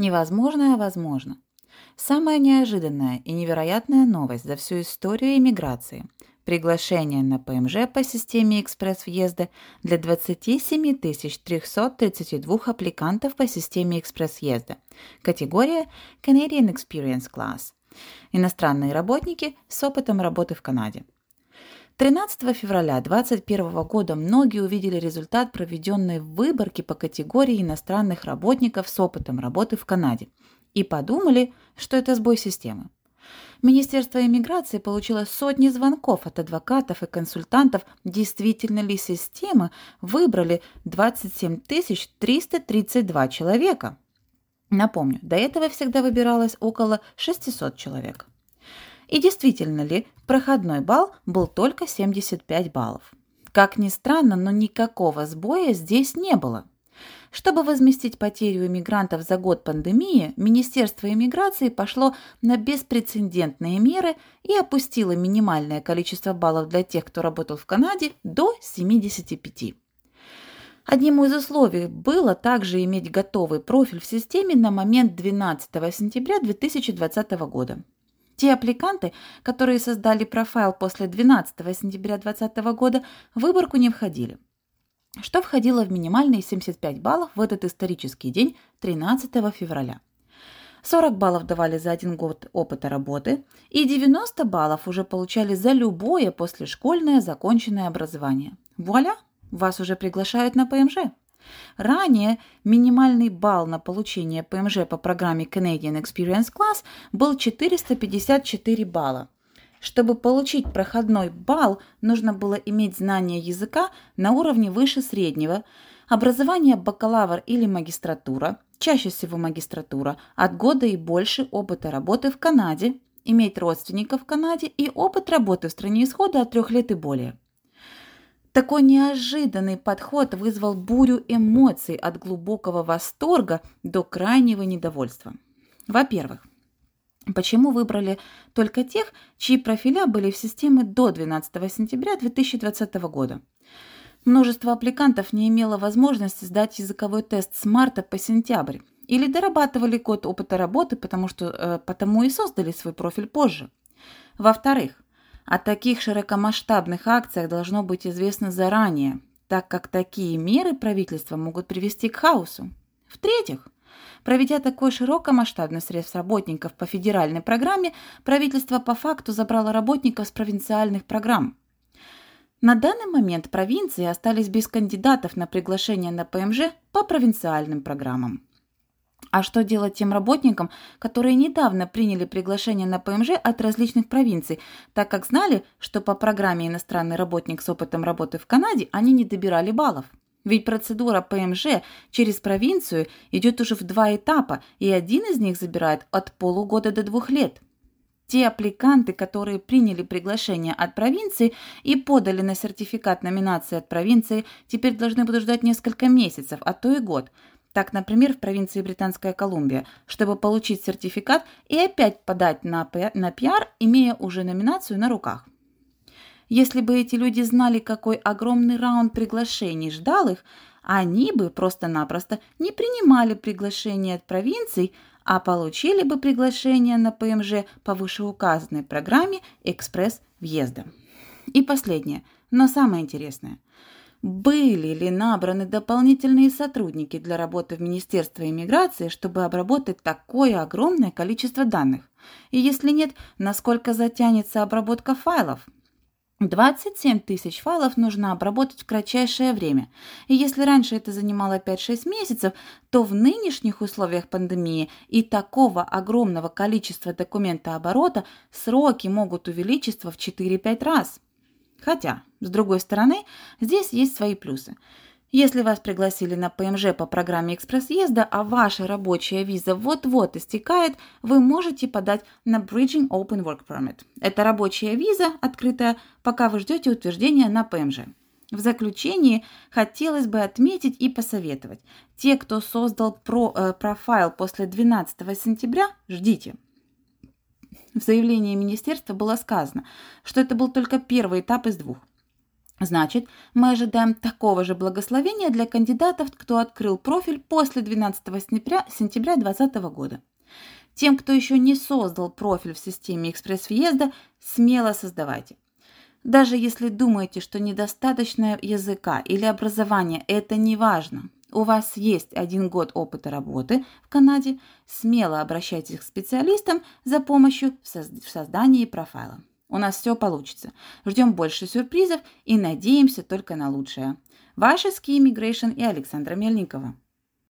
Невозможное возможно. Самая неожиданная и невероятная новость за всю историю иммиграции – приглашение на ПМЖ по системе экспресс-въезда для 27 332 аппликантов по системе экспресс-въезда. Категория Canadian Experience Class. Иностранные работники с опытом работы в Канаде. 13 февраля 2021 года многие увидели результат проведенной выборки по категории иностранных работников с опытом работы в Канаде и подумали, что это сбой системы. Министерство иммиграции получило сотни звонков от адвокатов и консультантов, действительно ли системы выбрали 27 332 человека. Напомню, до этого всегда выбиралось около 600 человек. И действительно ли проходной балл был только 75 баллов. Как ни странно, но никакого сбоя здесь не было. Чтобы возместить потерю иммигрантов за год пандемии, Министерство иммиграции пошло на беспрецедентные меры и опустило минимальное количество баллов для тех, кто работал в Канаде, до 75. Одним из условий было также иметь готовый профиль в системе на момент 12 сентября 2020 года. Те аппликанты, которые создали профайл после 12 сентября 2020 года, в выборку не входили – что входило в минимальные 75 баллов в этот исторический день 13 февраля. 40 баллов давали за один год опыта работы, и 90 баллов уже получали за любое послешкольное законченное образование. Вуаля, вас уже приглашают на ПМЖ. Ранее минимальный балл на получение ПМЖ по программе Canadian Experience Class был 454 балла – чтобы получить проходной балл, нужно было иметь знание языка на уровне выше среднего, образование бакалавр или магистратура, чаще всего магистратура, от года и больше опыта работы в Канаде, иметь родственников в Канаде и опыт работы в стране исхода от трех лет и более. Такой неожиданный подход вызвал бурю эмоций от глубокого восторга до крайнего недовольства. Во-первых, Почему выбрали только тех, чьи профиля были в системе до 12 сентября 2020 года? Множество аппликантов не имело возможности сдать языковой тест с марта по сентябрь или дорабатывали код опыта работы, потому что э, потому и создали свой профиль позже. Во-вторых, о таких широкомасштабных акциях должно быть известно заранее, так как такие меры правительства могут привести к хаосу. В-третьих, Проведя такой широкомасштабный срез работников по федеральной программе, правительство по факту забрало работников с провинциальных программ. На данный момент провинции остались без кандидатов на приглашение на ПМЖ по провинциальным программам. А что делать тем работникам, которые недавно приняли приглашение на ПМЖ от различных провинций, так как знали, что по программе «Иностранный работник с опытом работы в Канаде» они не добирали баллов? Ведь процедура ПМЖ через провинцию идет уже в два этапа, и один из них забирает от полугода до двух лет. Те аппликанты, которые приняли приглашение от провинции и подали на сертификат номинации от провинции, теперь должны будут ждать несколько месяцев, а то и год. Так, например, в провинции Британская Колумбия, чтобы получить сертификат и опять подать на, на пиар, имея уже номинацию на руках. Если бы эти люди знали, какой огромный раунд приглашений ждал их, они бы просто-напросто не принимали приглашение от провинций, а получили бы приглашение на ПМЖ по вышеуказанной программе экспресс-въезда. И последнее, но самое интересное. Были ли набраны дополнительные сотрудники для работы в Министерстве иммиграции, чтобы обработать такое огромное количество данных? И если нет, насколько затянется обработка файлов? 27 тысяч файлов нужно обработать в кратчайшее время. И если раньше это занимало 5-6 месяцев, то в нынешних условиях пандемии и такого огромного количества документооборота сроки могут увеличиться в 4-5 раз. Хотя, с другой стороны, здесь есть свои плюсы. Если вас пригласили на ПМЖ по программе экспресс-езда, а ваша рабочая виза вот-вот истекает, вы можете подать на Bridging Open Work Permit. Это рабочая виза, открытая, пока вы ждете утверждения на ПМЖ. В заключении хотелось бы отметить и посоветовать. Те, кто создал про, э, профайл после 12 сентября, ждите. В заявлении министерства было сказано, что это был только первый этап из двух. Значит, мы ожидаем такого же благословения для кандидатов, кто открыл профиль после 12 сентября 2020 года. Тем, кто еще не создал профиль в системе экспресс-въезда, смело создавайте. Даже если думаете, что недостаточно языка или образования, это не важно. У вас есть один год опыта работы в Канаде, смело обращайтесь к специалистам за помощью в создании профайла. У нас все получится. Ждем больше сюрпризов и надеемся только на лучшее. Ваша Ski Immigration и Александра Мельникова.